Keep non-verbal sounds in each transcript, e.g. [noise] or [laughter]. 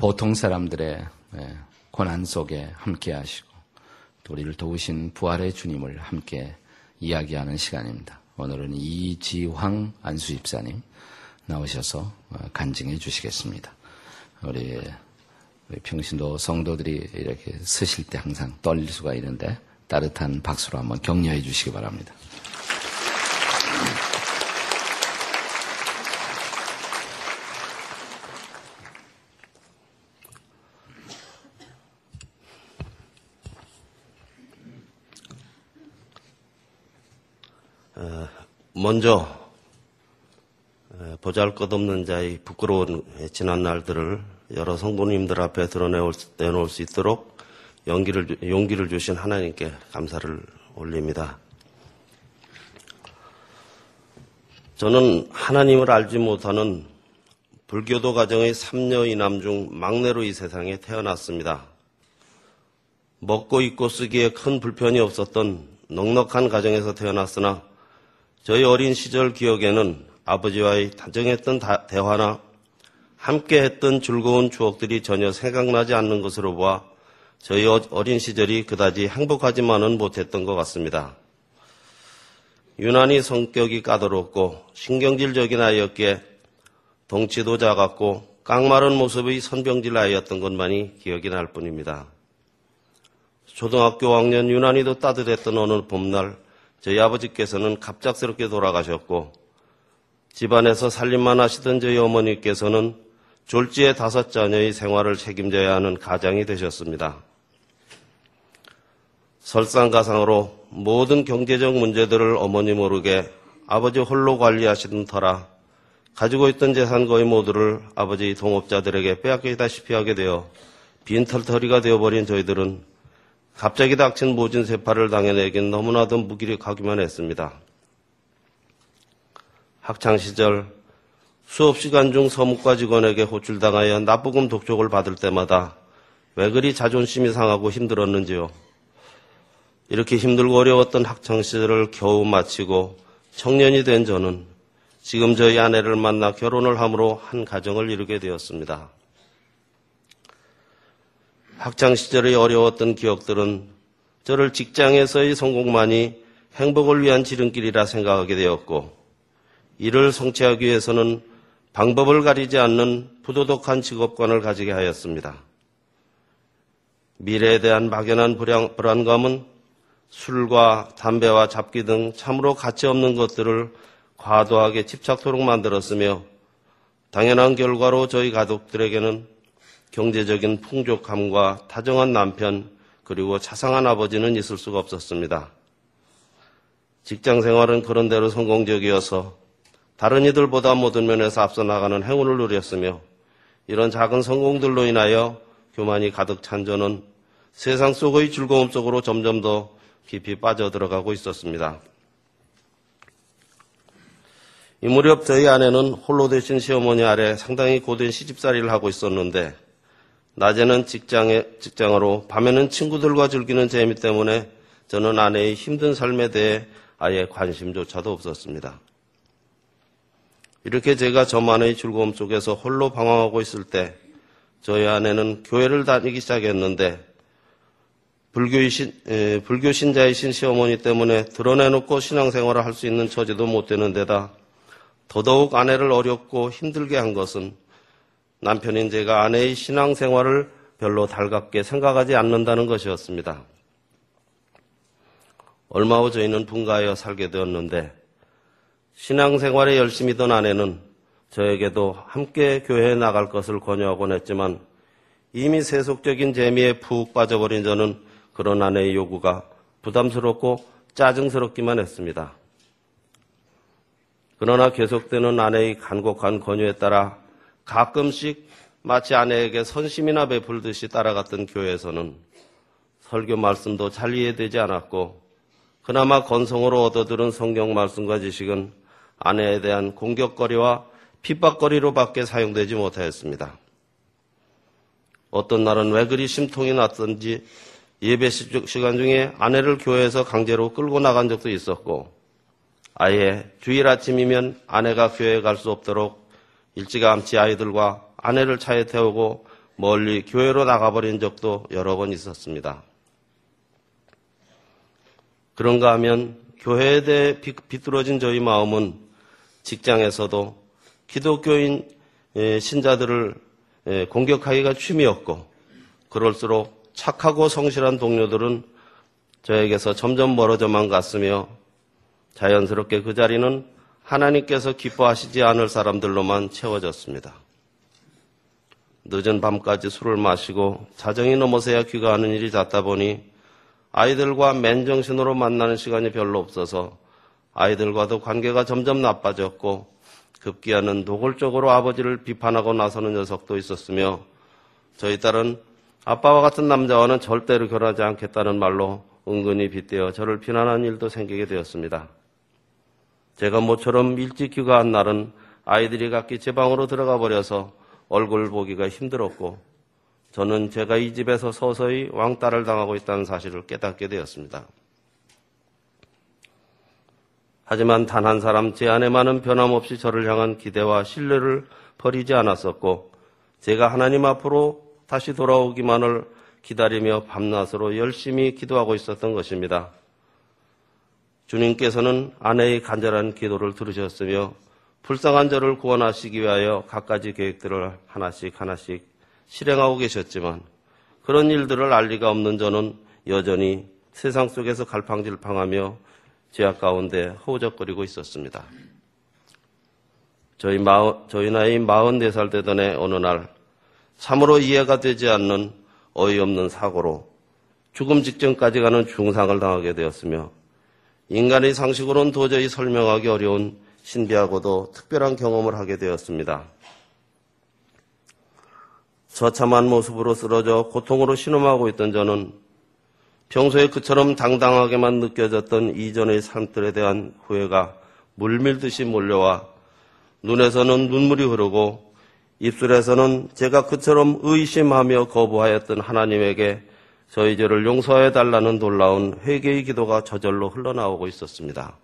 보통 사람들의 예, 고난 속에 함께 하시고 또 우리를 도우신 부활의 주님을 함께 이야기하는 시간입니다. 오늘은 이지황 안수집사님 나오셔서 어, 간증해 주시겠습니다. 우리, 우리 평신도 성도들이 이렇게 서실 때 항상 떨릴 수가 있는데 따뜻한 박수로 한번 격려해 주시기 바랍니다. 먼저 보잘것없는 자의 부끄러운 지난 날들을 여러 성도님들 앞에 드러내놓을 수 있도록 용기를, 용기를 주신 하나님께 감사를 올립니다. 저는 하나님을 알지 못하는 불교도 가정의 3녀 이남 중 막내로 이 세상에 태어났습니다. 먹고 입고 쓰기에 큰 불편이 없었던 넉넉한 가정에서 태어났으나 저희 어린 시절 기억에는 아버지와의 다정했던 대화나 함께 했던 즐거운 추억들이 전혀 생각나지 않는 것으로 보아 저희 어, 어린 시절이 그다지 행복하지만은 못했던 것 같습니다. 유난히 성격이 까다롭고 신경질적인 아이였기에 덩치도 작았고 깡마른 모습의 선병질 아이였던 것만이 기억이 날 뿐입니다. 초등학교 학년 유난히도 따뜻했던 어느 봄날 저희 아버지께서는 갑작스럽게 돌아가셨고 집안에서 살림만 하시던 저희 어머니께서는 졸지의 다섯 자녀의 생활을 책임져야 하는 가장이 되셨습니다. 설상가상으로 모든 경제적 문제들을 어머니 모르게 아버지 홀로 관리하시던 터라 가지고 있던 재산 거의 모두를 아버지 동업자들에게 빼앗기다시피 하게 되어 빈털터리가 되어버린 저희들은 갑자기 닥친 모진 세파를 당해내긴 너무나도 무기력하기만 했습니다. 학창시절 수업시간 중 서무과 직원에게 호출당하여 납부금 독촉을 받을 때마다 왜 그리 자존심이 상하고 힘들었는지요. 이렇게 힘들고 어려웠던 학창시절을 겨우 마치고 청년이 된 저는 지금 저희 아내를 만나 결혼을 함으로 한 가정을 이루게 되었습니다. 학창 시절의 어려웠던 기억들은 저를 직장에서의 성공만이 행복을 위한 지름길이라 생각하게 되었고 이를 성취하기 위해서는 방법을 가리지 않는 부도덕한 직업관을 가지게 하였습니다. 미래에 대한 막연한 불안, 불안감은 술과 담배와 잡기 등 참으로 가치 없는 것들을 과도하게 집착토록 만들었으며 당연한 결과로 저희 가족들에게는 경제적인 풍족함과 다정한 남편 그리고 자상한 아버지는 있을 수가 없었습니다. 직장 생활은 그런대로 성공적이어서 다른 이들보다 모든 면에서 앞서 나가는 행운을 누렸으며 이런 작은 성공들로 인하여 교만이 가득 찬 저는 세상 속의 즐거움 속으로 점점 더 깊이 빠져들어가고 있었습니다. 이 무렵 저희 아내는 홀로 되신 시어머니 아래 상당히 고된 시집살이를 하고 있었는데 낮에는 직장에, 직장으로 밤에는 친구들과 즐기는 재미 때문에 저는 아내의 힘든 삶에 대해 아예 관심조차도 없었습니다. 이렇게 제가 저만의 즐거움 속에서 홀로 방황하고 있을 때 저희 아내는 교회를 다니기 시작했는데 불교신, 에, 불교 신자이신 시어머니 때문에 드러내놓고 신앙생활을 할 수 있는 처지도 못 되는 데다 더더욱 아내를 어렵고 힘들게 한 것은 남편인 제가 아내의 신앙생활을 별로 달갑게 생각하지 않는다는 것이었습니다. 얼마 후 저희는 분가하여 살게 되었는데 신앙생활에 열심히 던 아내는 저에게도 함께 교회에 나갈 것을 권유하곤 했지만 이미 세속적인 재미에 푹 빠져버린 저는 그런 아내의 요구가 부담스럽고 짜증스럽기만 했습니다. 그러나 계속되는 아내의 간곡한 권유에 따라 가끔씩 마치 아내에게 선심이나 베풀듯이 따라갔던 교회에서는 설교 말씀도 잘 이해되지 않았고 그나마 건성으로 얻어들은 성경 말씀과 지식은 아내에 대한 공격거리와 핍박거리로밖에 사용되지 못하였습니다. 어떤 날은 왜 그리 심통이 났던지 예배 시간 중에 아내를 교회에서 강제로 끌고 나간 적도 있었고 아예 주일 아침이면 아내가 교회에 갈 수 없도록 일찌감치 아이들과 아내를 차에 태우고 멀리 교회로 나가버린 적도 여러 번 있었습니다. 그런가 하면 교회에 대해 비뚤어진 저희 마음은 직장에서도 기독교인 신자들을 공격하기가 취미였고 그럴수록 착하고 성실한 동료들은 저에게서 점점 멀어져만 갔으며 자연스럽게 그 자리는 하나님께서 기뻐하시지 않을 사람들로만 채워졌습니다. 늦은 밤까지 술을 마시고 자정이 넘어서야 귀가하는 일이 잦다 보니 아이들과 맨정신으로 만나는 시간이 별로 없어서 아이들과도 관계가 점점 나빠졌고 급기야는 노골적으로 아버지를 비판하고 나서는 녀석도 있었으며 저희 딸은 아빠와 같은 남자와는 절대로 결혼하지 않겠다는 말로 은근히 빗대어 저를 비난하는 일도 생기게 되었습니다. 제가 모처럼 일찍 귀가한 날은 아이들이 각기 제 방으로 들어가 버려서 얼굴 보기가 힘들었고 저는 제가 이 집에서 서서히 왕따를 당하고 있다는 사실을 깨닫게 되었습니다. 하지만 단 한 사람 제 아내만은 변함없이 저를 향한 기대와 신뢰를 버리지 않았었고 제가 하나님 앞으로 다시 돌아오기만을 기다리며 밤낮으로 열심히 기도하고 있었던 것입니다. 주님께서는 아내의 간절한 기도를 들으셨으며 불쌍한 저를 구원하시기 위하여 갖가지 계획들을 하나씩 하나씩 실행하고 계셨지만 그런 일들을 알 리가 없는 저는 여전히 세상 속에서 갈팡질팡하며 죄악 가운데 허우적거리고 있었습니다. 저희, 마, 저희 나이 44살 되던 해 어느 날 참으로 이해가 되지 않는 어이없는 사고로 죽음 직전까지 가는 중상을 당하게 되었으며 인간의 상식으로는 도저히 설명하기 어려운 신비하고도 특별한 경험을 하게 되었습니다. 처참한 모습으로 쓰러져 고통으로 신음하고 있던 저는 평소에 그처럼 당당하게만 느껴졌던 이전의 삶들에 대한 후회가 물밀듯이 몰려와 눈에서는 눈물이 흐르고 입술에서는 제가 그처럼 의심하며 거부하였던 하나님에게 저희 죄를 용서해 달라는 놀라운 회개의 기도가 저절로 흘러나오고 있었습니다.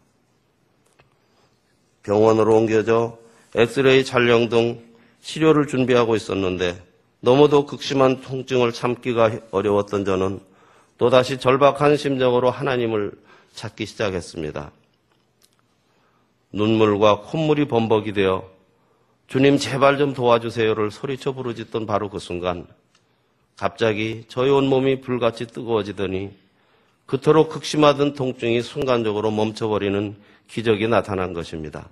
병원으로 옮겨져 엑스레이 촬영 등 치료를 준비하고 있었는데 너무도 극심한 통증을 참기가 어려웠던 저는 또다시 절박한 심정으로 하나님을 찾기 시작했습니다. 눈물과 콧물이 범벅이 되어 주님 제발 좀 도와주세요를 소리쳐 부르짖던 바로 그 순간 갑자기 저희 온몸이 불같이 뜨거워지더니 그토록 극심하던 통증이 순간적으로 멈춰버리는 기적이 나타난 것입니다.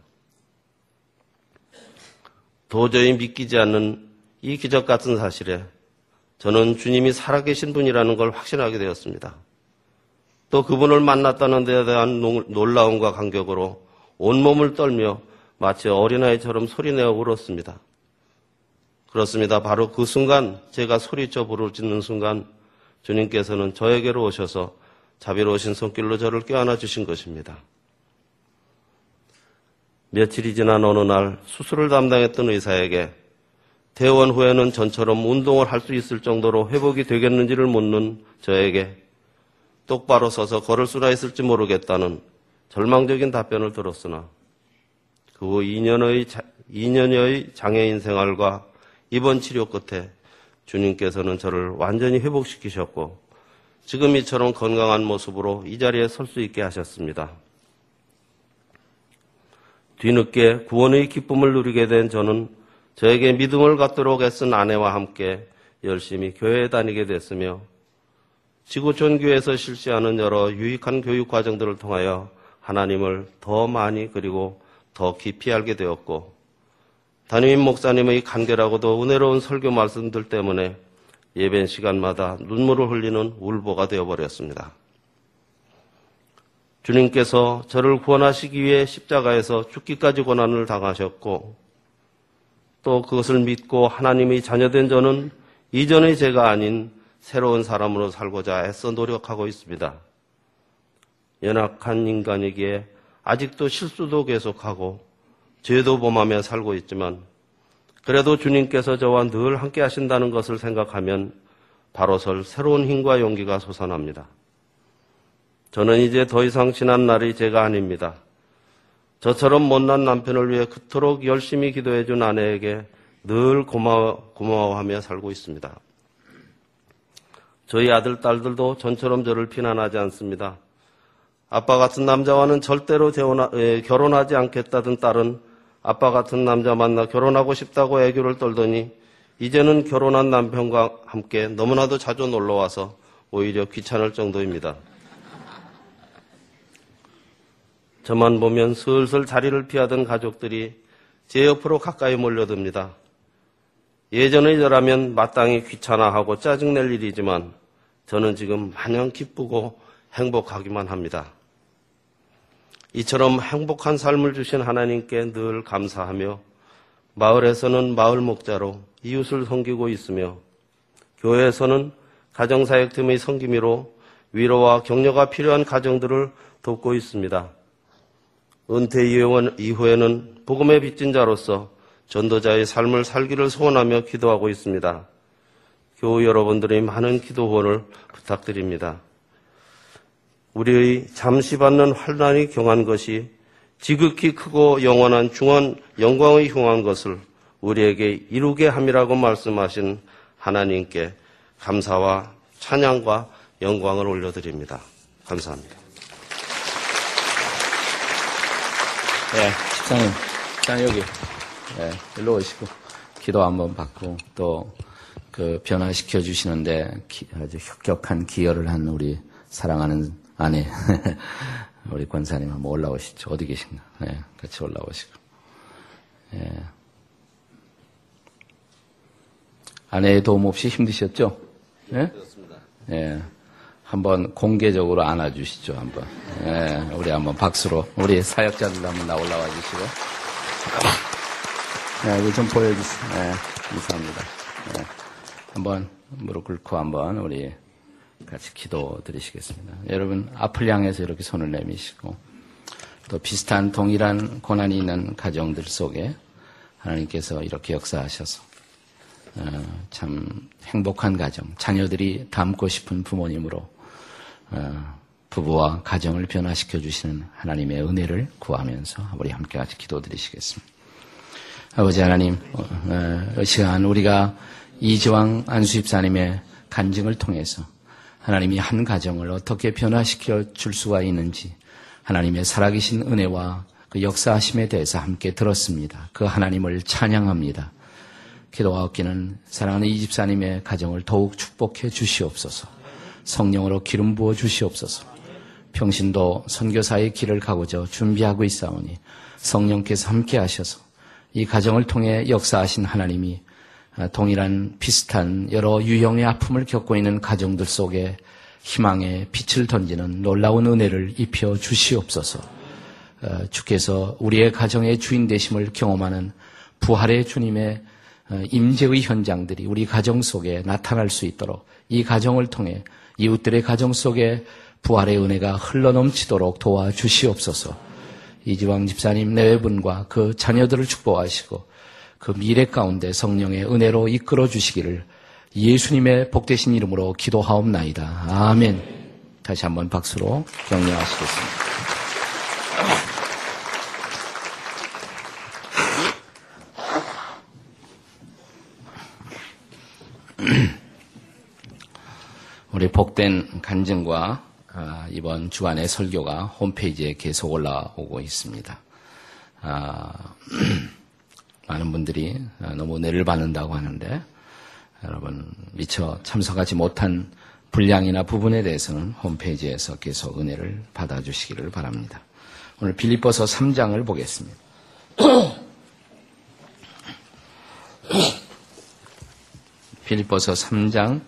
도저히 믿기지 않는 이 기적 같은 사실에 저는 주님이 살아계신 분이라는 걸 확신하게 되었습니다. 또 그분을 만났다는 데 대한 놀라움과 감격으로 온몸을 떨며 마치 어린아이처럼 소리내어 울었습니다. 그렇습니다. 바로 그 순간 제가 소리쳐 부르짖는 순간 주님께서는 저에게로 오셔서 자비로우신 손길로 저를 껴안아 주신 것입니다. 며칠이 지난 어느 날 수술을 담당했던 의사에게 퇴원 후에는 전처럼 운동을 할 수 있을 정도로 회복이 되겠는지를 묻는 저에게 똑바로 서서 걸을 수나 있을지 모르겠다는 절망적인 답변을 들었으나 그 후 2년의, 2년여의 장애인 생활과 입원 치료 끝에 주님께서는 저를 완전히 회복시키셨고 지금 이처럼 건강한 모습으로 이 자리에 설 수 있게 하셨습니다. 뒤늦게 구원의 기쁨을 누리게 된 저는 저에게 믿음을 갖도록 애쓴 아내와 함께 열심히 교회에 다니게 됐으며 지구촌 교회에서 실시하는 여러 유익한 교육 과정들을 통하여 하나님을 더 많이 그리고 더 깊이 알게 되었고 담임 목사님의 간결하고도 은혜로운 설교 말씀들 때문에 예배 시간마다 눈물을 흘리는 울보가 되어버렸습니다. 주님께서 저를 구원하시기 위해 십자가에서 죽기까지 고난을 당하셨고 또 그것을 믿고 하나님의 자녀된 저는 이전의 제가 아닌 새로운 사람으로 살고자 애써 노력하고 있습니다. 연약한 인간에게 아직도 실수도 계속하고 죄도 범하며 살고 있지만 그래도 주님께서 저와 늘 함께 하신다는 것을 생각하면 바로설 새로운 힘과 용기가 솟아납니다. 저는 이제 더 이상 지난 날이 제가 아닙니다. 저처럼 못난 남편을 위해 그토록 열심히 기도해준 아내에게 늘 고마워, 고마워하며 살고 있습니다. 저희 아들, 딸들도 전처럼 저를 비난하지 않습니다. 아빠 같은 남자와는 절대로 결혼하지 않겠다던 딸은 아빠 같은 남자 만나 결혼하고 싶다고 애교를 떨더니 이제는 결혼한 남편과 함께 너무나도 자주 놀러 와서 오히려 귀찮을 정도입니다. 저만 보면 슬슬 자리를 피하던 가족들이 제 옆으로 가까이 몰려듭니다. 예전의 저라면 마땅히 귀찮아하고 짜증낼 일이지만 저는 지금 마냥 기쁘고 행복하기만 합니다. 이처럼 행복한 삶을 주신 하나님께 늘 감사하며 마을에서는 마을 목자로 이웃을 섬기고 있으며 교회에서는 가정사역팀의 섬김이로 위로와 격려가 필요한 가정들을 돕고 있습니다. 은퇴 이후에는 복음의 빚진 자로서 전도자의 삶을 살기를 소원하며 기도하고 있습니다. 교우 여러분들의 많은 기도 후원을 부탁드립니다. 우리의 잠시 받는 환란이 경한 것이 지극히 크고 영원한 중원 영광의 흉한 것을 우리에게 이루게 함이라고 말씀하신 하나님께 감사와 찬양과 영광을 올려드립니다. 감사합니다. 네, 식사님, 자 여기 네, 일로 오시고 기도 한번 받고 또 그 변화시켜 주시는데 아주 혁격한 기여를 한 우리 사랑하는 아내 [laughs] 우리 권사님 한번 올라오시죠. 어디 계신가? 네, 같이 올라오시고. 예. 아내의 도움 없이 힘드셨죠? 네? 예. 한번 공개적으로 안아주시죠, 한번. 예, 우리 한번 박수로. 우리 사역자들 한번 나 올라와 주시고. 예, 이거 좀 보여주세요. 예, 감사합니다. 예, 한번 무릎 꿇고 한번 우리 같이 기도 드리시겠습니다. 여러분, 앞을 향해서 이렇게 손을 내미시고, 또 비슷한 동일한 고난이 있는 가정들 속에 하나님께서 이렇게 역사하셔서, 어, 참 행복한 가정, 자녀들이 닮고 싶은 부모님으로 어, 부부와 가정을 변화시켜 주시는 하나님의 은혜를 구하면서 우리 함께 같이 기도드리시겠습니다. 아버지 하나님, 어, 이 시간 우리가 이지왕 안수입사님의 간증을 통해서 하나님이 한 가정을 어떻게 변화시켜 줄 수가 있는지 하나님의 살아계신 은혜와 그 역사하심에 대해서 함께 들었습니다. 그 하나님을 찬양합니다. 기도하옵기는 사랑하는 이 집사님의 가정을 더욱 축복해 주시옵소서. 성령으로 기름 부어 주시옵소서. 평신도 선교사의 길을 가고자 준비하고 있사오니 성령께서 함께 하셔서 이 가정을 통해 역사하신 하나님이 동일한 비슷한 여러 유형의 아픔을 겪고 있는 가정들 속에 희망의 빛을 던지는 놀라운 은혜를 입혀 주시옵소서. 어, 주께서 우리의 가정의 주인 되심을 경험하는 부활의 주님의 어, 임재의 현장들이 우리 가정 속에 나타날 수 있도록 이 가정을 통해 이웃들의 가정 속에 부활의 은혜가 흘러넘치도록 도와주시옵소서. 이지왕 집사님 내외분과 그 자녀들을 축복하시고 그 미래 가운데 성령의 은혜로 이끌어 주시기를 예수님의 복되신 이름으로 기도하옵나이다. 아멘. 다시 한번 박수로 격려하시겠습니다. [clears throat] 우리 복된 간증과 아, 이번 주간의 설교가 홈페이지에 계속 올라오고 있습니다. [clears throat] 아, 많은 분들이 너무 은혜를 받는다고 하는데 여러분 미처 참석하지 못한 분량이나 부분에 대해서는 홈페이지에서 계속 은혜를 받아주시기를 바랍니다. 오늘 빌립보서 3장을 보겠습니다. 빌립보서 3장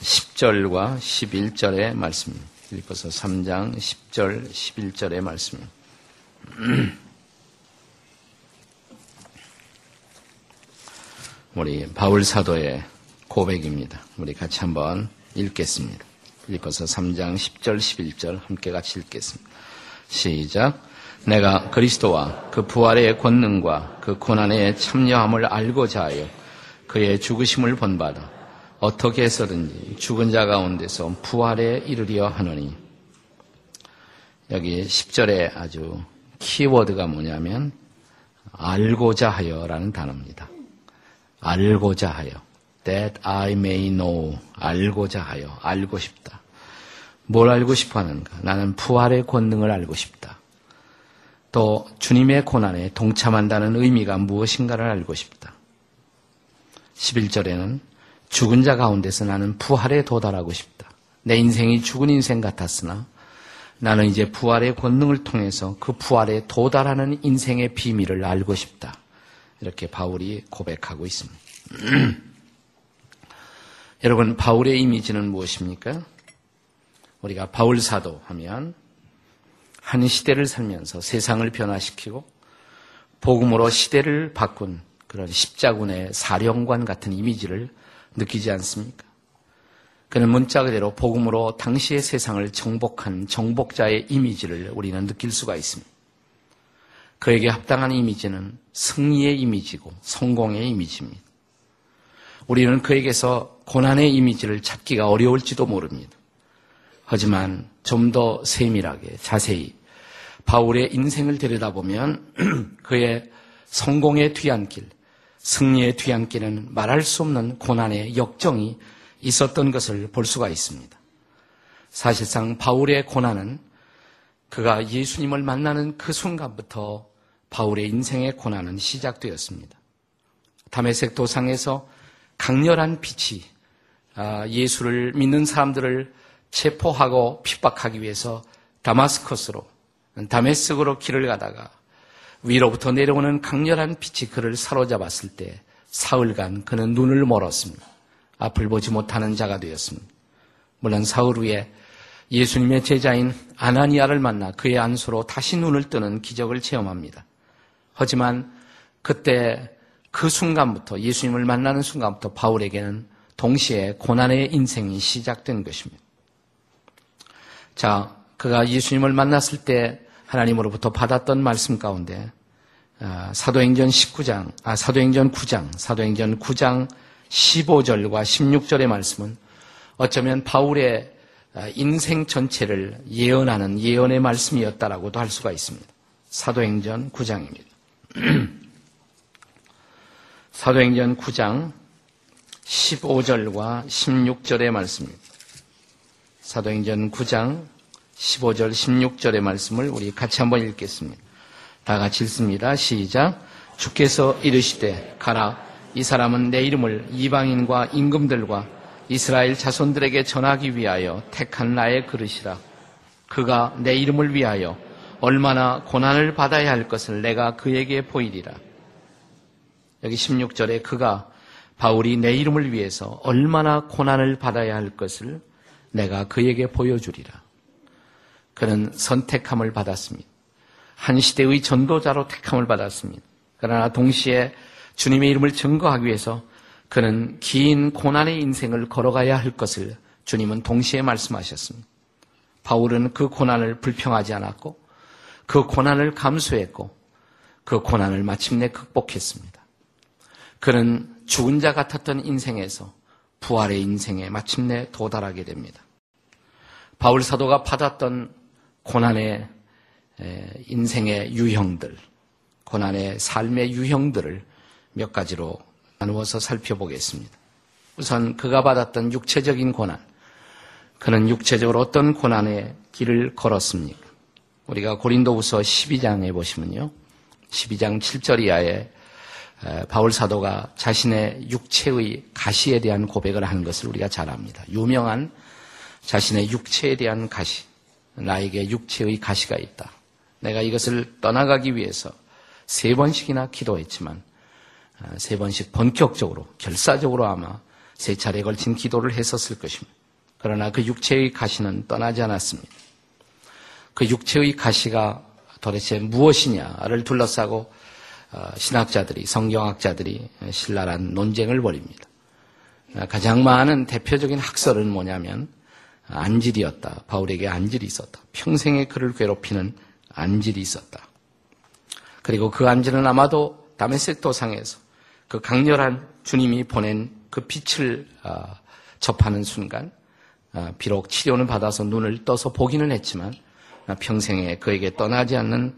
10절과 11절의 말씀입니다. 빌립보서 3장 10절 11절의 말씀입니다. 우리 바울 사도의 고백입니다. 우리 같이 한번 읽겠습니다. 빌립보서 3장 10절 11절 함께 같이 읽겠습니다. 시작. 내가 그리스도와 그 부활의 권능과 그 고난에 참여함을 알고자 하여 그의 죽으심을 본받아 어떻게 해서든지 죽은 자 가운데서 부활에 이르려 하노니 여기 10절에 아주 키워드가 뭐냐면 알고자 하여라는 단어입니다. 알고자 하여. That I may know. 알고자 하여. 알고 싶다. 뭘 알고 싶어 하는가? 나는 부활의 권능을 알고 싶다. 또 주님의 고난에 동참한다는 의미가 무엇인가를 알고 싶다. 11절에는 죽은 자 가운데서 나는 부활에 도달하고 싶다. 내 인생이 죽은 인생 같았으나 나는 이제 부활의 권능을 통해서 그 부활에 도달하는 인생의 비밀을 알고 싶다. 이렇게 바울이 고백하고 있습니다. [clears throat] 여러분, 바울의 이미지는 무엇입니까? 우리가 바울 사도 하면 한 시대를 살면서 세상을 변화시키고 복음으로 시대를 바꾼 그런 십자군의 사령관 같은 이미지를 느끼지 않습니까? 그는 문자 그대로 복음으로 당시의 세상을 정복한 정복자의 이미지를 우리는 느낄 수가 있습니다. 그에게 합당한 이미지는 승리의 이미지고 성공의 이미지입니다. 우리는 그에게서 고난의 이미지를 찾기가 어려울지도 모릅니다. 하지만 좀 더 세밀하게 자세히 바울의 인생을 들여다보면 [clears throat] 그의 성공의 뒤안길, 승리의 뒤안길은 말할 수 없는 고난의 역정이 있었던 것을 볼 수가 있습니다. 사실상 바울의 고난은 그가 예수님을 만나는 그 순간부터 바울의 인생의 고난은 시작되었습니다. 담에색 도상에서 강렬한 빛이 아, 예수를 믿는 사람들을 체포하고 핍박하기 위해서 다마스커스로 다메섹으로 길을 가다가 위로부터 내려오는 강렬한 빛이 그를 사로잡았을 때 사흘간 그는 눈을 멀었습니다. 앞을 보지 못하는 자가 되었습니다. 물론 사흘 후에 예수님의 제자인 아나니아를 만나 그의 안수로 다시 눈을 뜨는 기적을 체험합니다. 하지만 그때 그 순간부터 예수님을 만나는 순간부터 바울에게는 동시에 고난의 인생이 시작된 것입니다. 자, 그가 예수님을 만났을 때 하나님으로부터 받았던 말씀 가운데 아, 사도행전 19장, 아, 사도행전 9장, 사도행전 9장 15절과 16절의 말씀은 어쩌면 바울의 아, 인생 전체를 예언하는 예언의 말씀이었다라고도 할 수가 있습니다. 사도행전 9장입니다. [clears throat] 사도행전 9장 15절과 16절의 말씀입니다. 사도행전 9장 15절 16절의 말씀을 우리 같이 한번 읽겠습니다. 다 같이 읽습니다. 시작. 주께서 이르시되 가라 이 사람은 내 이름을 이방인과 임금들과 이스라엘 자손들에게 전하기 위하여 택한 나의 그릇이라. 그가 내 이름을 위하여 얼마나 고난을 받아야 할 것을 내가 그에게 보이리라. 여기 16절에 그가 바울이 내 이름을 위해서 얼마나 고난을 받아야 할 것을 내가 그에게 보여주리라. 그는 선택함을 받았습니다. 한 시대의 전도자로 택함을 받았습니다. 그러나 동시에 주님의 이름을 증거하기 위해서 그는 긴 고난의 인생을 걸어가야 할 것을 주님은 동시에 말씀하셨습니다. 바울은 그 고난을 불평하지 않았고 그 고난을 감수했고 그 고난을 마침내 극복했습니다. 그는 죽은 자 같았던 인생에서 부활의 인생에 마침내 도달하게 됩니다. 바울 사도가 받았던 고난의 인생의 유형들, 고난의 삶의 유형들을 몇 가지로 나누어서 살펴보겠습니다. 우선 그가 받았던 육체적인 고난. 그는 육체적으로 어떤 고난의 길을 걸었습니까? 우리가 고린도후서 12장에 보시면요. 12장 7절 이하에 바울 사도가 자신의 육체의 가시에 대한 고백을 한 것을 우리가 잘 압니다. 유명한 자신의 육체에 대한 가시. 나에게 육체의 가시가 있다. 내가 이것을 떠나가기 위해서 세 번씩이나 기도했지만 아, 세 번씩 본격적으로 결사적으로 아마 세 차례에 걸친 기도를 했었을 것입니다. 그러나 그 육체의 가시는 떠나지 않았습니다. 그 육체의 가시가 도대체 무엇이냐를 둘러싸고 어, 신학자들이 성경학자들이 신랄한 논쟁을 벌입니다. 아, 가장 많은 대표적인 학설은 뭐냐면 안질이었다. 바울에게 안질이 있었다. 평생에 그를 괴롭히는 안질이 있었다. 그리고 그 안질은 아마도 다메섹 도상에서 그 강렬한 주님이 보낸 그 빛을 아, 접하는 순간 아, 비록 치료는 받아서 눈을 떠서 보기는 했지만 아, 평생에 그에게 떠나지 않는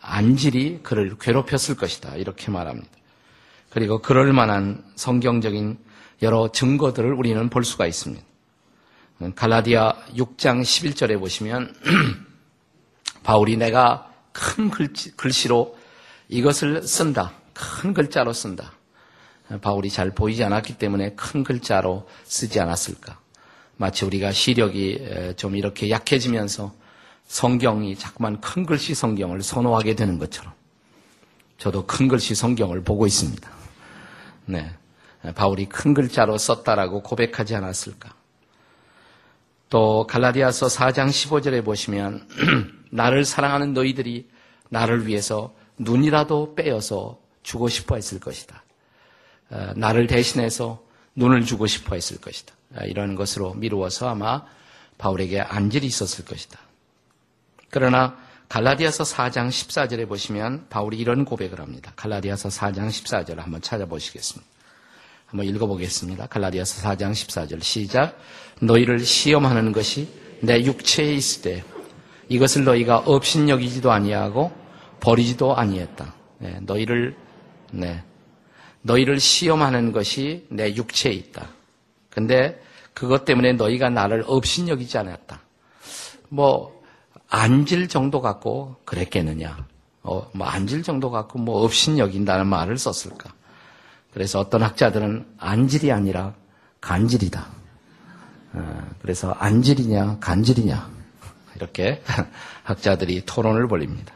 안질이 그를 괴롭혔을 것이다. 이렇게 말합니다. 그리고 그럴 만한 성경적인 여러 증거들을 우리는 볼 수가 있습니다. 갈라디아 6장 11절에 보시면 [clears throat] 바울이 내가 큰 글씨, 로 이것을 쓴다. 큰 글자로 쓴다. 바울이 잘 보이지 않았기 때문에 큰 글자로 쓰지 않았을까. 마치 우리가 시력이 좀 이렇게 약해지면서 성경이 자꾸만 큰 글씨 성경을 선호하게 되는 것처럼 저도 큰 글씨 성경을 보고 있습니다. 네. 바울이 큰 글자로 썼다라고 고백하지 않았을까. 또 갈라디아서 4장 15절에 보시면 [clears throat] 나를 사랑하는 너희들이 나를 위해서 눈이라도 빼어서 주고 싶어 했을 것이다. 어, 나를 대신해서 눈을 주고 싶어 했을 것이다. 어, 이런 것으로 미루어서 아마 바울에게 안질이 있었을 것이다. 그러나 갈라디아서 4장 14절에 보시면 바울이 이런 고백을 합니다. 갈라디아서 4장 14절 한번 찾아보시겠습니다. 한번 읽어보겠습니다. 갈라디아서 4장 14절 시작. 너희를 시험하는 것이 내 육체에 있을 때 이것을 너희가 업신여기지도 아니하고 버리지도 아니했다. 네, 너희를 네, 너희를 시험하는 것이 내 육체에 있다. 근데 그것 때문에 너희가 나를 업신여기지 않았다. 뭐 안질 정도 갖고 그랬겠느냐? 어, 뭐 안질 정도 갖고 뭐 업신여긴다는 말을 썼을까? 그래서 어떤 학자들은 안질이 아니라 간질이다. 어, 그래서 안질이냐 간질이냐 이렇게 [laughs] 학자들이 토론을 벌입니다.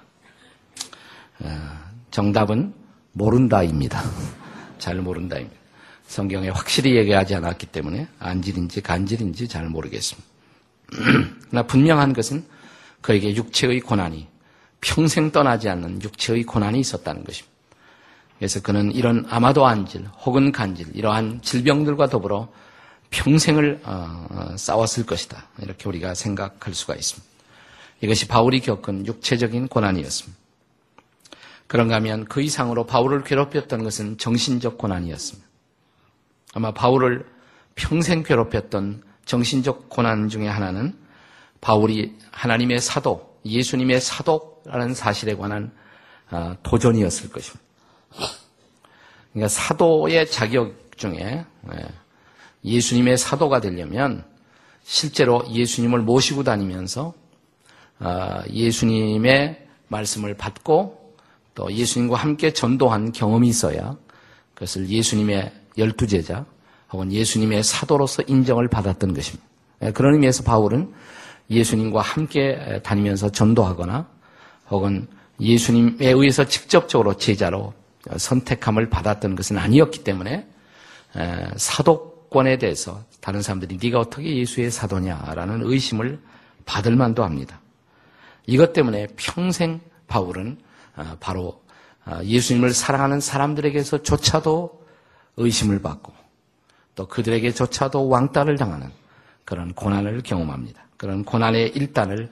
어, 정답은 모른다입니다. 잘 모른다입니다. 성경에 확실히 얘기하지 않았기 때문에 안질인지 간질인지 잘 모르겠습니다. [clears throat] 그러나 분명한 것은 그에게 육체의 고난이 평생 떠나지 않는 육체의 고난이 있었다는 것입니다. 그래서 그는 이런 아마도 안질 혹은 간질 이러한 질병들과 더불어 평생을 어, 어, 싸웠을 것이다. 이렇게 우리가 생각할 수가 있습니다. 이것이 바울이 겪은 육체적인 고난이었습니다. 그런가 하면 그 이상으로 바울을 괴롭혔던 것은 정신적 고난이었습니다. 아마 바울을 평생 괴롭혔던 정신적 고난 중에 하나는 바울이 하나님의 사도, 예수님의 사도라는 사실에 관한 어, 도전이었을 것입니다. 그러니까 사도의 자격 중에 예, 예수님의 사도가 되려면 실제로 예수님을 모시고 다니면서 어, 예수님의 말씀을 받고 또 예수님과 함께 전도한 경험이 있어야 그것을 예수님의 열두 제자 혹은 예수님의 사도로서 인정을 받았던 것입니다. 예, 그런 의미에서 바울은 예수님과 함께 다니면서 전도하거나 혹은 예수님에 의해서 직접적으로 제자로 선택함을 받았던 것은 아니었기 때문에 사도권에 대해서 다른 사람들이 네가 어떻게 예수의 사도냐라는 의심을 받을 만도 합니다. 이것 때문에 평생 바울은 어, 바로 어, 예수님을 사랑하는 사람들에게서조차도 의심을 받고 또 그들에게조차도 왕따를 당하는 그런 고난을 경험합니다. 그런 고난의 일단을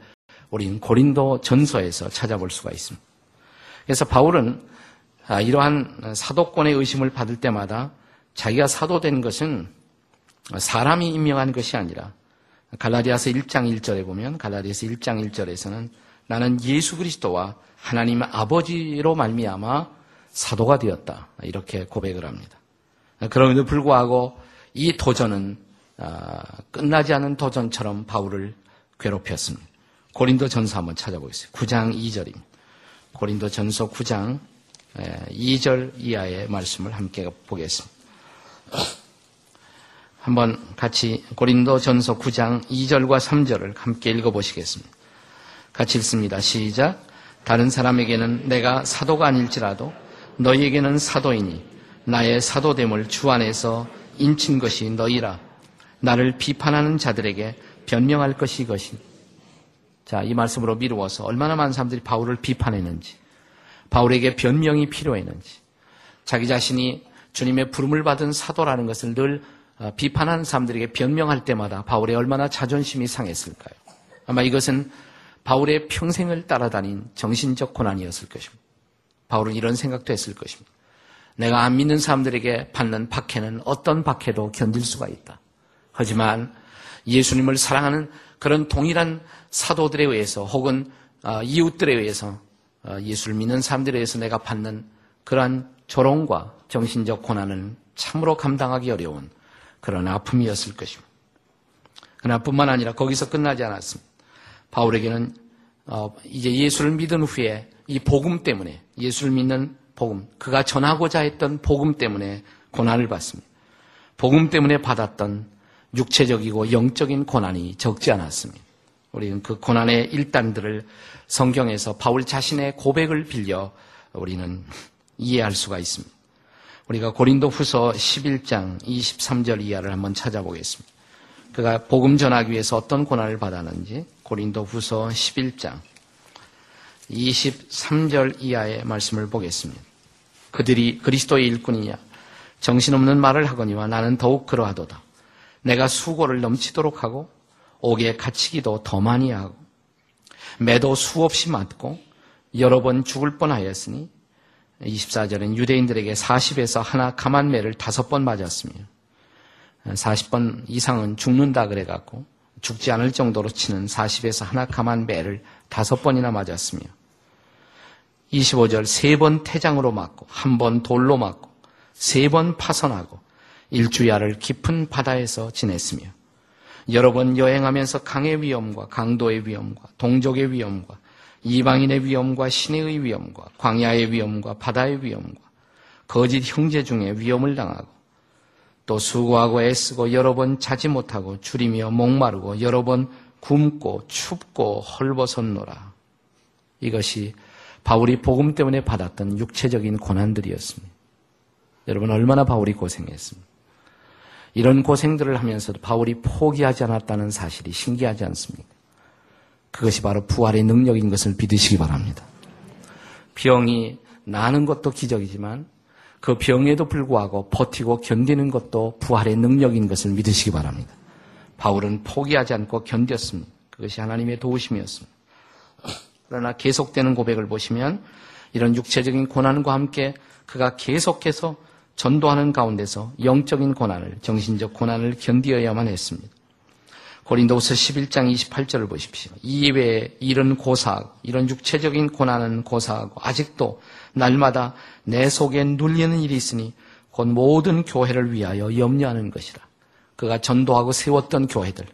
우리는 고린도 전서에서 찾아볼 수가 있습니다. 그래서 바울은 아, 이러한 사도권의 의심을 받을 때마다 자기가 사도된 것은 사람이 임명한 것이 아니라 갈라디아서 1장 1절에 보면 갈라디아서 1장 1절에서는 나는 예수 그리스도와 하나님 아버지로 말미암아 사도가 되었다. 이렇게 고백을 합니다. 그럼에도 불구하고 이 도전은 아, 끝나지 않은 도전처럼 바울을 괴롭혔습니다. 고린도 전서 한번 찾아보겠습니다. 9장 2절입니다. 고린도 전서 9장 2절 이하의 말씀을 함께 보겠습니다. [clears throat] 한번 같이 고린도 전서 9장 2절과 3절을 함께 읽어보시겠습니다. 같이 읽습니다. 시작. 다른 사람에게는 내가 사도가 아닐지라도 너희에게는 사도이니 나의 사도됨을 주 안에서 인친 것이 너희라. 나를 비판하는 자들에게 변명할 것이 이것이. 자, 이 말씀으로 미루어서 얼마나 많은 사람들이 바울을 비판했는지, 바울에게 변명이 필요했는지, 자기 자신이 주님의 부름을 받은 사도라는 것을 늘 어, 비판하는 사람들에게 변명할 때마다 바울의 얼마나 자존심이 상했을까요? 아마 이것은 바울의 평생을 따라다닌 정신적 고난이었을 것입니다. 바울은 이런 생각도 했을 것입니다. 내가 안 믿는 사람들에게 받는 박해는 어떤 박해도 견딜 수가 있다. 하지만 예수님을 사랑하는 그런 동일한 사도들에 의해서 혹은 어, 이웃들에 의해서 어, 예수를 믿는 사람들에 의해서 내가 받는 그러한 조롱과 정신적 고난은 참으로 감당하기 어려운 그런 아픔이었을 것입니다. 그러나 뿐만 아니라 거기서 끝나지 않았습니다. 바울에게는 어, 이제 예수를 믿은 후에 이 복음 때문에 예수를 믿는 복음, 그가 전하고자 했던 복음 때문에 고난을 받습니다. 복음 때문에 받았던 육체적이고 영적인 고난이 적지 않았습니다. 우리는 그 고난의 일단들을 성경에서 바울 자신의 고백을 빌려 우리는 [laughs] 이해할 수가 있습니다. 우리가 고린도 후서 11장 23절 이하를 한번 찾아보겠습니다. 그가 복음 전하기 위해서 어떤 고난을 받았는지 고린도 후서 11장 23절 이하의 말씀을 보겠습니다. 그들이 그리스도의 일꾼이냐 정신없는 말을 하거니와 나는 더욱 그러하도다. 내가 수고를 넘치도록 하고 옥에 갇히기도 더 많이 하고 매도 수없이 맞고 여러 번 죽을 뻔하였으니 24절은 유대인들에게 40에서 하나 가만 매를 다섯 번 맞았으며 40번 이상은 죽는다 그래갖고 죽지 않을 정도로 치는 40에서 하나 가만 매를 다섯 번이나 맞았으며 25절 세 번 태장으로 맞고 한 번 돌로 맞고 세 번 파선하고 일주야를 깊은 바다에서 지냈으며 여러 번 여행하면서 강의 위험과 강도의 위험과 동족의 위험과 이방인의 위험과 신의 위험과 광야의 위험과 바다의 위험과 거짓 형제 중에 위험을 당하고 또 수고하고 애쓰고 여러 번 자지 못하고 줄이며 목마르고 여러 번 굶고 춥고 헐벗었노라. 이것이 바울이 복음 때문에 받았던 육체적인 고난들이었습니다. 여러분 얼마나 바울이 고생했습니까? 이런 고생들을 하면서도 바울이 포기하지 않았다는 사실이 신기하지 않습니까? 그것이 바로 부활의 능력인 것을 믿으시기 바랍니다. 병이 나는 것도 기적이지만 그 병에도 불구하고 버티고 견디는 것도 부활의 능력인 것을 믿으시기 바랍니다. 바울은 포기하지 않고 견뎠습니다. 그것이 하나님의 도우심이었습니다. 그러나 계속되는 고백을 보시면 이런 육체적인 고난과 함께 그가 계속해서 전도하는 가운데서 영적인 고난을, 정신적 고난을 견디어야만 했습니다. 고린도후서 11장 28절을 보십시오. 이외에 이런 고사하고 이런 육체적인 고난은 고사하고 아직도 날마다 내 속에 눌리는 일이 있으니 곧 모든 교회를 위하여 염려하는 것이라. 그가 전도하고 세웠던 교회들,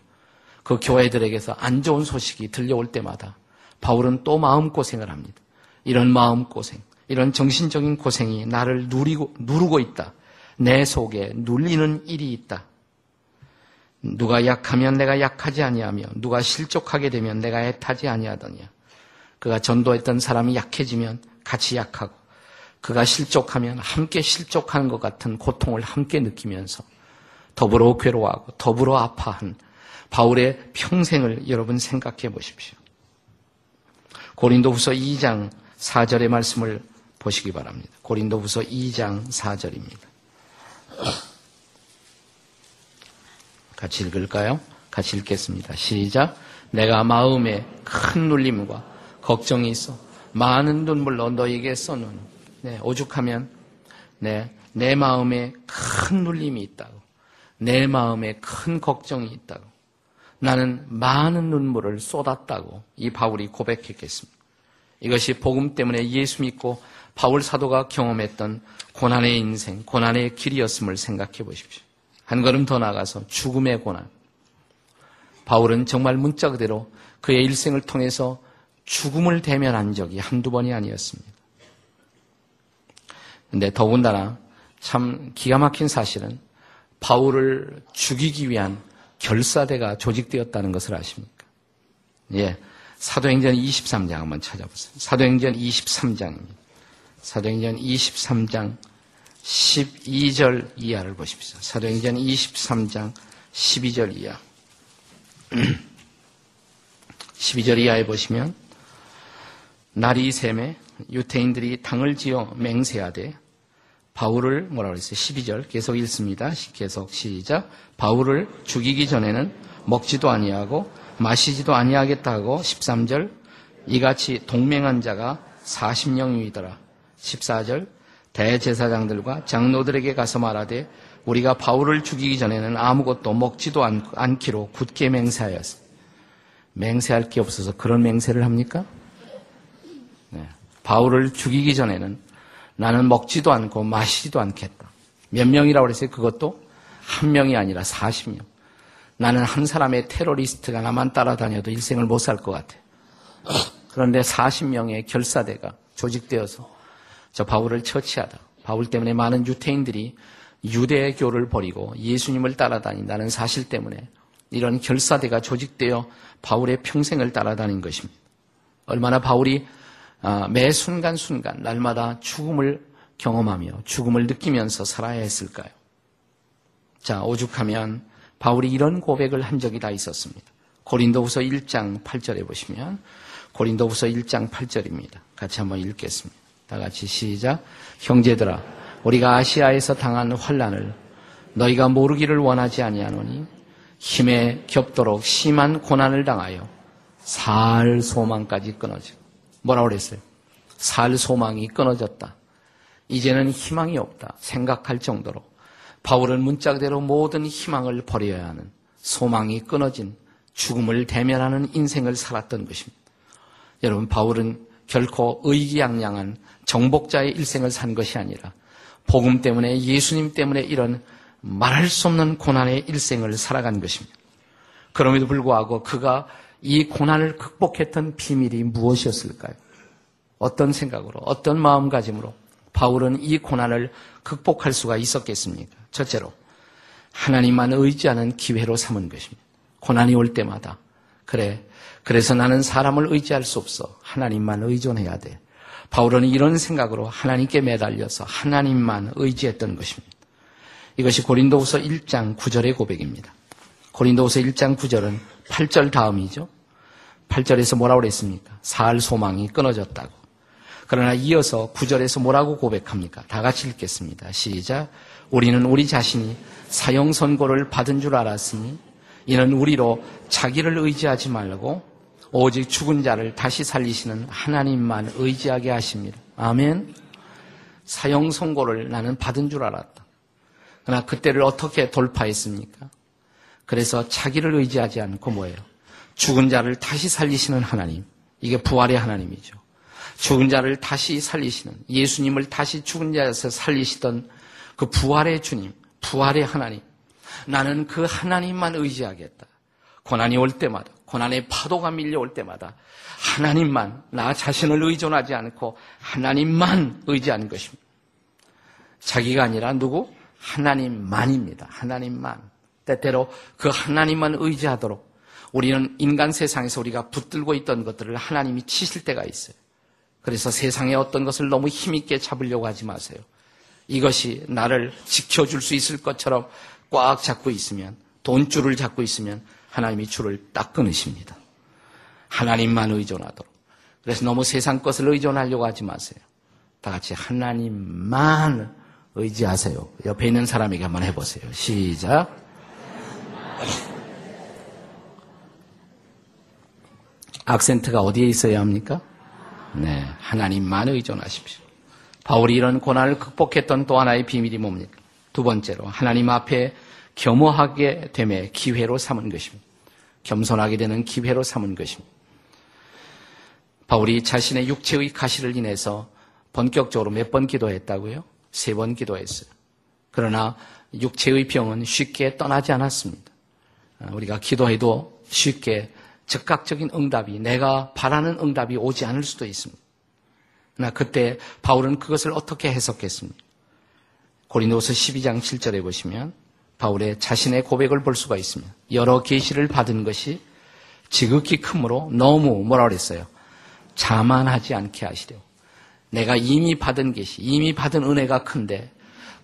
그 교회들에게서 안 좋은 소식이 들려올 때마다 바울은 또 마음고생을 합니다. 이런 마음고생, 이런 정신적인 고생이 나를 누리고, 누르고 있다. 내 속에 눌리는 일이 있다. 누가 약하면 내가 약하지 아니하며 누가 실족하게 되면 내가 애타지 아니하더냐. 그가 전도했던 사람이 약해지면 같이 약하고 그가 실족하면 함께 실족하는 것 같은 고통을 함께 느끼면서 더불어 괴로워하고 더불어 아파한 바울의 평생을 여러분 생각해 보십시오. 고린도후서 2장 4절의 말씀을 보시기 바랍니다. 고린도후서 2장 4절입니다. 같이 읽을까요? 같이 읽겠습니다. 시작. 내가 마음에 큰 눌림과 걱정이 있어 많은 눈물로 너에게 써놓은 네, 오죽하면 네, 내 마음에 큰 눌림이 있다고 내 마음에 큰 걱정이 있다고 나는 많은 눈물을 쏟았다고 이 바울이 고백했겠습니다. 이것이 복음 때문에 예수 믿고 바울 사도가 경험했던 고난의 인생, 고난의 길이었음을 생각해 보십시오. 한 걸음 더 나가서 죽음의 고난. 바울은 정말 문자 그대로 그의 일생을 통해서 죽음을 대면한 적이 한두 번이 아니었습니다. 근데 더군다나 참 기가 막힌 사실은 바울을 죽이기 위한 결사대가 조직되었다는 것을 아십니까? 예. 사도행전 23장 한번 찾아보세요. 사도행전 23장입니다. 사도행전 23장 12절 이하를 보십시오. 사도행전 23장 12절 이하. [clears throat] 12절 이하에 보시면 날이 샘에 유태인들이 당을 지어 맹세하되 바울을 뭐라 그랬어요? 12절 계속 읽습니다. 계속 시작. 바울을 죽이기 전에는 먹지도 아니하고 마시지도 아니하겠다 고 13절 이같이 동맹한 자가 40명이더라. 14절 대제사장들과 장로들에게 가서 말하되 우리가 바울을 죽이기 전에는 아무것도 먹지도 않, 기로 굳게 맹세하였어. 맹세할 게 없어서 그런 맹세를 합니까? 네. 바울을 죽이기 전에는 나는 먹지도 않고 마시지도 않겠다. 몇 명이라고 그랬어요? 그것도 한 명이 아니라 40명. 나는 한 사람의 테러리스트가 나만 따라다녀도 일생을 못 살 것 같아. 그런데 40명의 결사대가 조직되어서 저 바울을 처치하다. 바울 때문에 많은 유태인들이 유대교를 버리고 예수님을 따라다닌다는 사실 때문에 이런 결사대가 조직되어 바울의 평생을 따라다닌 것입니다. 얼마나 바울이 아, 매 순간순간 날마다 죽음을 경험하며 죽음을 느끼면서 살아야 했을까요? 자, 오죽하면 바울이 이런 고백을 한 적이 다 있었습니다. 고린도후서 1장 8절에 보시면 고린도후서 1장 8절입니다. 같이 한번 읽겠습니다. 다 같이 시작. 형제들아, 우리가 아시아에서 당한 환란을 너희가 모르기를 원하지 아니하노니 힘에 겹도록 심한 고난을 당하여 살 소망까지 끊어져. 뭐라고 그랬어요? 살 소망이 끊어졌다. 이제는 희망이 없다. 생각할 정도로 바울은 문자 그대로 모든 희망을 버려야 하는 소망이 끊어진 죽음을 대면하는 인생을 살았던 것입니다. 여러분, 바울은 결코 의기양양한 정복자의 일생을 산 것이 아니라 복음 때문에 예수님 때문에 이런 말할 수 없는 고난의 일생을 살아간 것입니다. 그럼에도 불구하고 그가 이 고난을 극복했던 비밀이 무엇이었을까요? 어떤 생각으로, 어떤 마음가짐으로 바울은 이 고난을 극복할 수가 있었겠습니까? 첫째로, 하나님만 의지하는 기회로 삼은 것입니다. 고난이 올 때마다, 그래, 그래서 나는 사람을 의지할 수 없어. 하나님만 의존해야 돼. 바울은 이런 생각으로 하나님께 매달려서 하나님만 의지했던 것입니다. 이것이 고린도후서 1장 9절의 고백입니다. 고린도후서 1장 9절은 8절 다음이죠. 8절에서 뭐라고 그랬습니까? 살 소망이 끊어졌다고. 그러나 이어서 9절에서 뭐라고 고백합니까? 다 같이 읽겠습니다. 시작. 우리는 우리 자신이 사형 선고를 받은 줄 알았으니 이는 우리로 자기를 의지하지 말고 오직 죽은 자를 다시 살리시는 하나님만 의지하게 하십니다. 아멘. 사형 선고를 나는 받은 줄 알았다. 그러나 그때를 어떻게 돌파했습니까? 그래서 자기를 의지하지 않고 뭐예요? 죽은 자를 다시 살리시는 하나님. 이게 부활의 하나님이죠. 죽은 자를 다시 살리시는 예수님을 다시 죽은 자에서 살리시던 그 부활의 주님, 부활의 하나님. 나는 그 하나님만 의지하겠다. 고난이 올 때마다 고난의 파도가 밀려올 때마다 하나님만 나 자신을 의존하지 않고 하나님만 의지하는 것입니다. 자기가 아니라 누구? 하나님만입니다. 하나님만. 때때로 그 하나님만 의지하도록 우리는 인간 세상에서 우리가 붙들고 있던 것들을 하나님이 치실 때가 있어요. 그래서 세상의 어떤 것을 너무 힘있게 잡으려고 하지 마세요. 이것이 나를 지켜줄 수 있을 것처럼 꽉 잡고 있으면, 돈줄을 잡고 있으면 하나님이 줄을 딱 끊으십니다. 하나님만 의존하도록. 그래서 너무 세상 것을 의존하려고 하지 마세요. 다 같이 하나님만 의지하세요. 옆에 있는 사람에게 한번 해보세요. 시작. [laughs] 악센트가 어디에 있어야 합니까? 네, 하나님만 의존하십시오. 바울이 이런 고난을 극복했던 또 하나의 비밀이 뭡니까? 두 번째로 하나님 앞에 겸허하게 됨의 기회로 삼은 것입니다. 겸손하게 되는 기회로 삼은 것입니다. 바울이 자신의 육체의 가시를 인해서 본격적으로 몇 번 기도했다고요? 세 번 기도했어요. 그러나 육체의 병은 쉽게 떠나지 않았습니다. 우리가 기도해도 쉽게 즉각적인 응답이 내가 바라는 응답이 오지 않을 수도 있습니다. 그러나 그때 바울은 그것을 어떻게 해석했습니까? 고린도서 12장 7절에 보시면 바울의 자신의 고백을 볼 수가 있습니다. 여러 계시를 받은 것이 지극히 크므로 너무 뭐라 그랬어요? 자만하지 않게 하시려. 내가 이미 받은 계시, 이미 받은 은혜가 큰데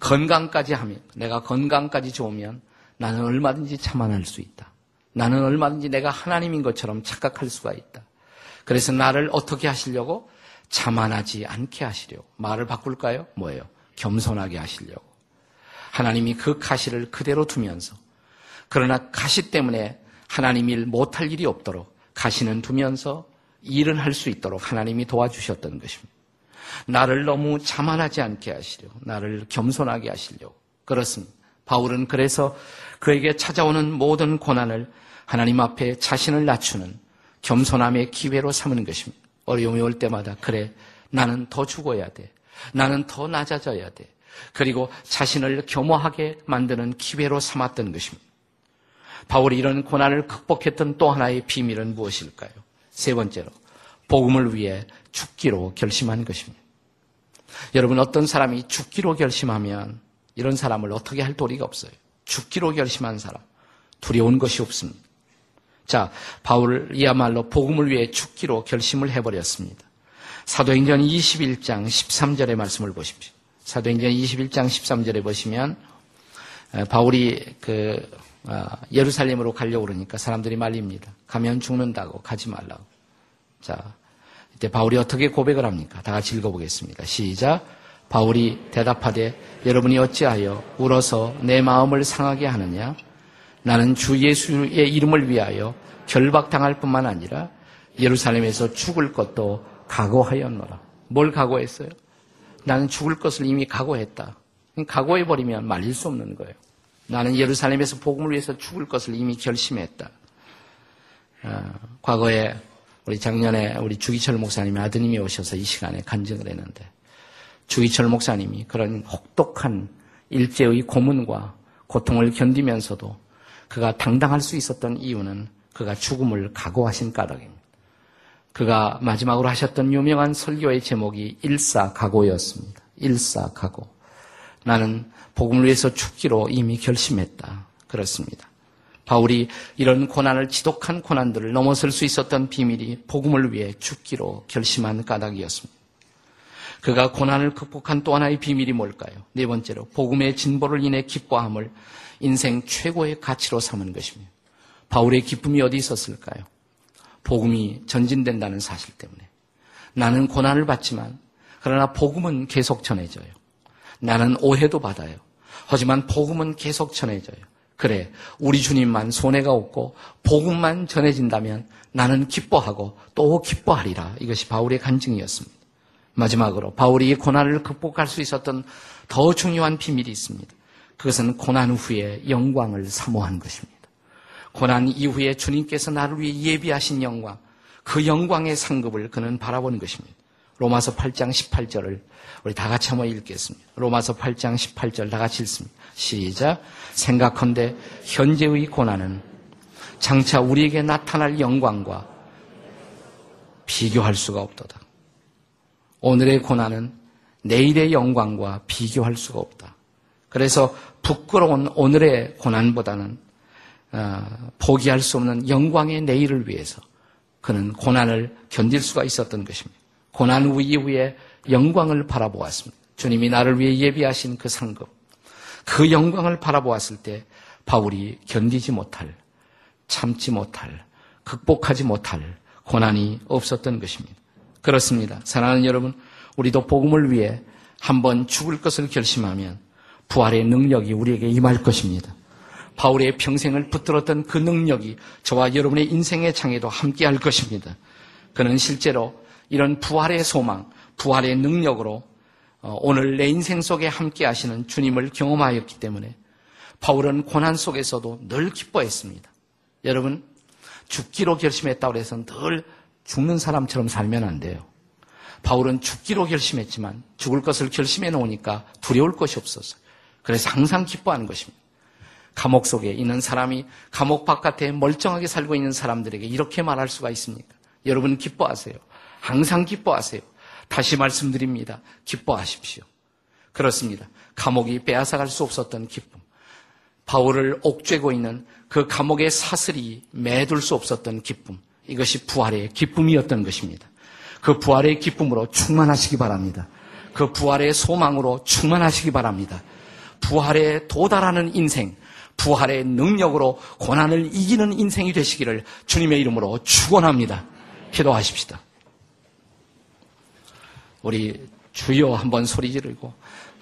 건강까지 하면 내가 건강까지 좋으면 나는 얼마든지 자만할 수 있다. 나는 얼마든지 내가 하나님인 것처럼 착각할 수가 있다. 그래서 나를 어떻게 하시려고? 자만하지 않게 하시려고. 말을 바꿀까요? 뭐예요? 겸손하게 하시려고. 하나님이 그 가시를 그대로 두면서 그러나 가시 때문에 하나님 일 못할 일이 없도록 가시는 두면서 일은 할 수 있도록 하나님이 도와주셨던 것입니다. 나를 너무 자만하지 않게 하시려고, 나를 겸손하게 하시려고. 그렇습니다. 바울은 그래서 그에게 찾아오는 모든 고난을 하나님 앞에 자신을 낮추는 겸손함의 기회로 삼는 것입니다. 어려움이 올 때마다, 그래, 나는 더 죽어야 돼. 나는 더 낮아져야 돼. 그리고 자신을 겸허하게 만드는 기회로 삼았던 것입니다. 바울이 이런 고난을 극복했던 또 하나의 비밀은 무엇일까요? 세 번째로, 복음을 위해 죽기로 결심한 것입니다. 여러분, 어떤 사람이 죽기로 결심하면 이런 사람을 어떻게 할 도리가 없어요. 죽기로 결심한 사람, 두려운 것이 없습니다. 자, 바울이야말로 복음을 위해 죽기로 결심을 해버렸습니다. 사도행전 21장 13절의 말씀을 보십시오. 사도행전 21장 13절에 보시면 바울이 그 어, 예루살렘으로 가려고 그러니까 사람들이 말립니다. 가면 죽는다고 가지 말라고. 자, 이때 바울이 어떻게 고백을 합니까? 다 같이 읽어보겠습니다. 시작. 바울이 대답하되 여러분이 어찌하여 울어서 내 마음을 상하게 하느냐? 나는 주 예수의 이름을 위하여 결박당할 뿐만 아니라 예루살렘에서 죽을 것도 각오하였노라. 뭘 각오했어요? 나는 죽을 것을 이미 각오했다. 각오해버리면 말릴 수 없는 거예요. 나는 예루살렘에서 복음을 위해서 죽을 것을 이미 결심했다. 어, 과거에 우리 작년에 우리 주기철 목사님의 아드님이 오셔서 이 시간에 간증을 했는데 주기철 목사님이 그런 혹독한 일제의 고문과 고통을 견디면서도 그가 당당할 수 있었던 이유는 그가 죽음을 각오하신 까닭입니다. 그가 마지막으로 하셨던 유명한 설교의 제목이 일사각오였습니다. 일사각오. 나는 복음을 위해서 죽기로 이미 결심했다. 그렇습니다. 바울이 이런 고난을 지독한 고난들을 넘어설 수 있었던 비밀이 복음을 위해 죽기로 결심한 까닭이었습니다. 그가 고난을 극복한 또 하나의 비밀이 뭘까요? 네 번째로 복음의 진보를 인해 기뻐함을 인생 최고의 가치로 삼은 것입니다. 바울의 기쁨이 어디 있었을까요? 복음이 전진된다는 사실 때문에. 나는 고난을 받지만 그러나 복음은 계속 전해져요. 나는 오해도 받아요. 하지만 복음은 계속 전해져요. 그래, 우리 주님만 손해가 없고 복음만 전해진다면 나는 기뻐하고 또 기뻐하리라. 이것이 바울의 간증이었습니다. 마지막으로 바울이 이 고난을 극복할 수 있었던 더 중요한 비밀이 있습니다. 그것은 고난 후에 영광을 사모한 것입니다. 고난 이후에 주님께서 나를 위해 예비하신 영광, 그 영광의 상급을 그는 바라본 것입니다. 로마서 8장 18절을 우리 다 같이 한번 읽겠습니다. 로마서 8장 18절 다 같이 읽습니다. 시작. 생각컨대 현재의 고난은 장차 우리에게 나타날 영광과 비교할 수가 없도다. 오늘의 고난은 내일의 영광과 비교할 수가 없다. 그래서 부끄러운 오늘의 고난보다는 어, 포기할 수 없는 영광의 내일을 위해서 그는 고난을 견딜 수가 있었던 것입니다. 고난 후 이후에 영광을 바라보았습니다. 주님이 나를 위해 예비하신 그 상급, 그 영광을 바라보았을 때 바울이 견디지 못할, 참지 못할, 극복하지 못할 고난이 없었던 것입니다. 그렇습니다. 사랑하는 여러분, 우리도 복음을 위해 한번 죽을 것을 결심하면 부활의 능력이 우리에게 임할 것입니다. 바울의 평생을 붙들었던 그 능력이 저와 여러분의 인생의 장에도 함께 할 것입니다. 그는 실제로 이런 부활의 소망, 부활의 능력으로 어, 오늘 내 인생 속에 함께 하시는 주님을 경험하였기 때문에 바울은 고난 속에서도 늘 기뻐했습니다. 여러분, 죽기로 결심했다고 해서 늘 죽는 사람처럼 살면 안 돼요. 바울은 죽기로 결심했지만 죽을 것을 결심해 놓으니까 두려울 것이 없었어요. 그래서 항상 기뻐하는 것입니다. 감옥 속에 있는 사람이 감옥 바깥에 멀쩡하게 살고 있는 사람들에게 이렇게 말할 수가 있습니까? 여러분 기뻐하세요. 항상 기뻐하세요. 다시 말씀드립니다. 기뻐하십시오. 그렇습니다. 감옥이 빼앗아갈 수 없었던 기쁨. 바울을 옥죄고 있는 그 감옥의 사슬이 매둘 수 없었던 기쁨. 이것이 부활의 기쁨이었던 것입니다. 그 부활의 기쁨으로 충만하시기 바랍니다. 그 부활의 소망으로 충만하시기 바랍니다. 부활에 도달하는 인생, 부활의 능력으로 고난을 이기는 인생이 되시기를 주님의 이름으로 축원합니다. 기도하십시다. 우리 주여 한번 소리 지르고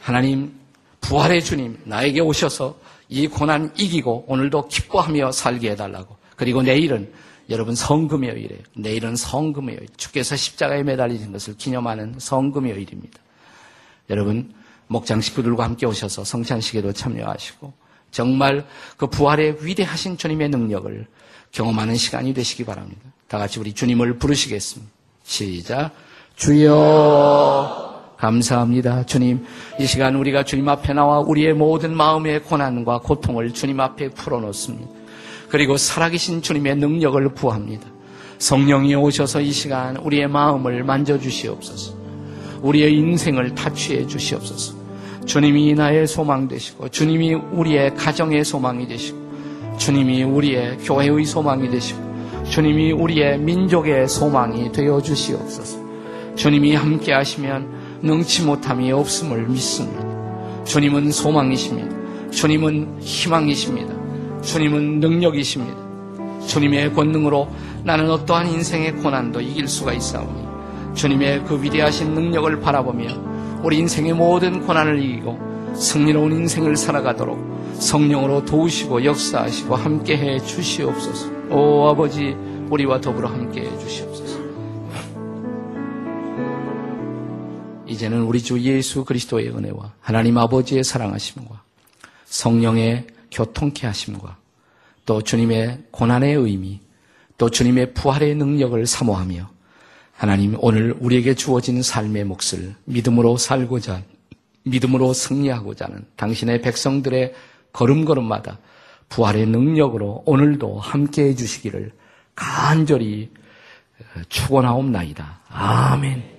하나님 부활의 주님 나에게 오셔서 이 고난 이기고 오늘도 기뻐하며 살게 해달라고 그리고 내일은 여러분 성금요일이에요. 내일은 성금요일. 주께서 십자가에 매달리신 것을 기념하는 성금요일입니다. 여러분 목장 식구들과 함께 오셔서 성찬식에도 참여하시고 정말 그 부활의 위대하신 주님의 능력을 경험하는 시간이 되시기 바랍니다. 다 같이 우리 주님을 부르시겠습니다. 시작. 주여 감사합니다. 주님, 이 시간 우리가 주님 앞에 나와 우리의 모든 마음의 고난과 고통을 주님 앞에 풀어놓습니다. 그리고 살아계신 주님의 능력을 구합니다. 성령이 오셔서 이 시간 우리의 마음을 만져주시옵소서. 우리의 인생을 타취해 주시옵소서. 주님이 나의 소망 되시고, 주님이 우리의 가정의 소망이 되시고, 주님이 우리의 교회의 소망이 되시고, 주님이 우리의 민족의 소망이 되어 주시옵소서. 주님이 함께 하시면 능치 못함이 없음을 믿습니다. 주님은 소망이십니다. 주님은 희망이십니다. 주님은 능력이십니다. 주님의 권능으로 나는 어떠한 인생의 고난도 이길 수가 있사오니 주님의 그 위대하신 능력을 바라보며 우리 인생의 모든 고난을 이기고 승리로운 인생을 살아가도록 성령으로 도우시고 역사하시고 함께 해 주시옵소서. 오 아버지 우리와 더불어 함께 해 주시옵소서. 이제는 우리 주 예수 그리스도의 은혜와 하나님 아버지의 사랑하심과 성령의 교통케 하심과 또 주님의 고난의 의미 또 주님의 부활의 능력을 사모하며 하나님 오늘 우리에게 주어진 삶의 몫을 믿음으로 살고자 믿음으로 승리하고자 하는 당신의 백성들의 걸음걸음마다 부활의 능력으로 오늘도 함께 해 주시기를 간절히 축원하옵나이다. 아멘.